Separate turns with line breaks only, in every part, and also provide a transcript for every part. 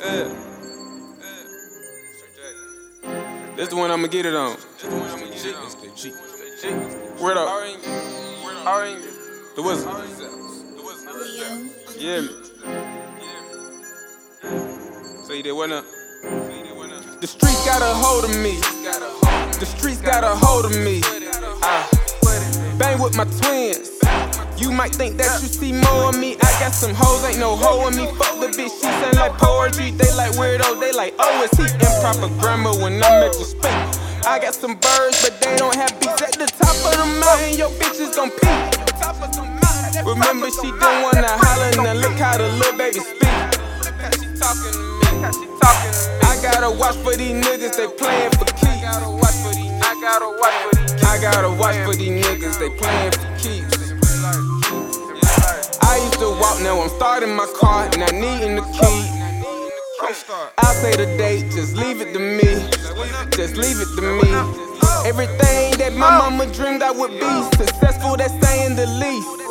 Yeah. This the one I'ma get it on. Word up. The wizard. The wizard. Yeah. So you did what now? The streets got a hold of me. The streets got a hold of me. I bang with my twins. You might think that you see more of me. I got some hoes, ain't no hoe in me. Fuck the bitch, she sound like poetry. They like weirdo, they like, oh, is he improper grammar when I'm at the speak? I got some birds, but they don't have beats at the top of the mountain. Your bitch is gon' peak. Remember, she don't wanna holler, now look how the little baby speak. I gotta watch for these niggas, they playin' for keeps. I gotta watch for these I gotta watch for these niggas, they playin' for keeps. I to walk, now I'm starting my car, and not needing the key. I'll say the date, just leave it to me. Just leave it to me. Everything that my mama dreamed I would be. Successful, that's saying the least.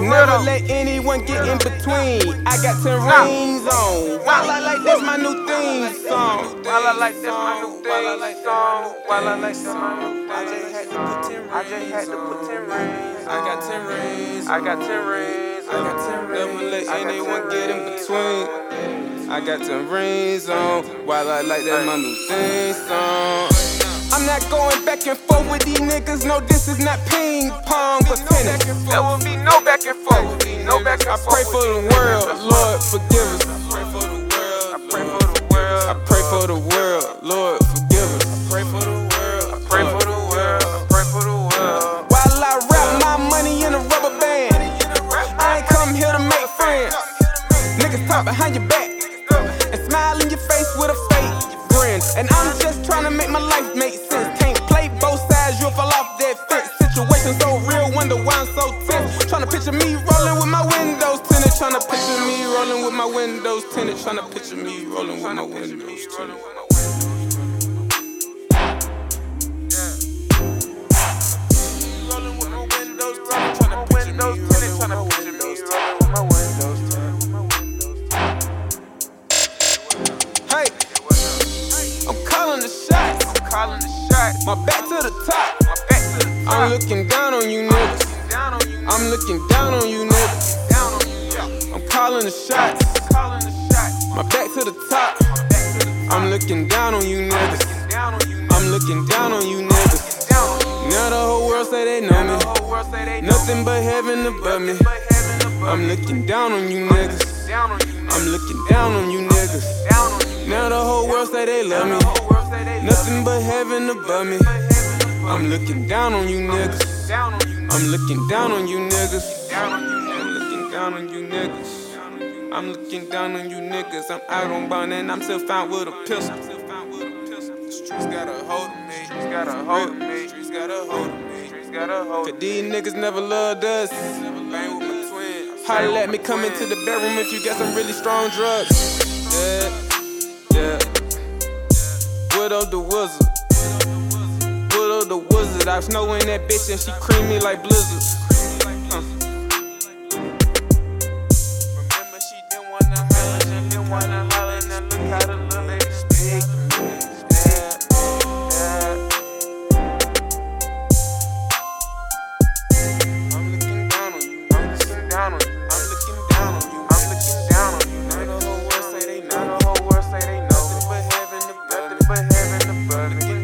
Never let anyone get in between. I got 10 rings on. While I like that's my new theme song.
While I like that's my new theme song. While I like that's my new
I just had to put 10 rings
I just had to put 10 rings
I got 10 rings
I got 10 rings
I got 10 rings. Never let anyone get in between. I got 10 rings on. While I like that, my new theme song. I'm not going back and forth with these niggas. No, this is not ping pong, but tennis.
There will be no back and forth. No back and
I pray for the world, Lord, forgive us.
I pray for the world.
I pray for the world, Lord, forgive us. Pray for the world, I
Pray for the world. I pray for the world.
While I wrap my money in a rubber band, I ain't come here to make friends. Niggas talk behind your back and smile in your face with a fake grin. And I'm just trying to make my life make with my windows tinted. Trying to picture me rolling with my windows tinted. Rolling with my windows tinted. Trying picture me rolling with my windows tinted.
rolling with my windows tinted.
Hey, I'm calling the shots.
Calling the shots.
My back to the top.
My back to the top.
I'm looking down on you niggas.
Down on you.
I'm looking down on you niggas. Calling the shots. My back to the top. I'm looking down on you niggas. I'm looking down on you niggas. Now the whole world say they know me. Nothing but heaven above me. I'm looking down on you niggas. I'm looking down on you niggas. Now the whole world say they love me. Nothing but heaven above me. I'm looking down on you niggas. I'm looking down on you niggas. I'm looking down on you niggas. I'm looking down on you niggas. I'm out on bond and I'm still found with a pistol. The streets got a hold of me.
Streets got a hold of me.
Streets got a hold of me.
Streets got a hold.
Cause these niggas never loved us. Bang with my twin. Holla at me, come into the bedroom if you got some really strong drugs. Yeah, yeah. Widow the wizard. Widow the wizard. I snow in that bitch and she creamy like blizzard. living the burning.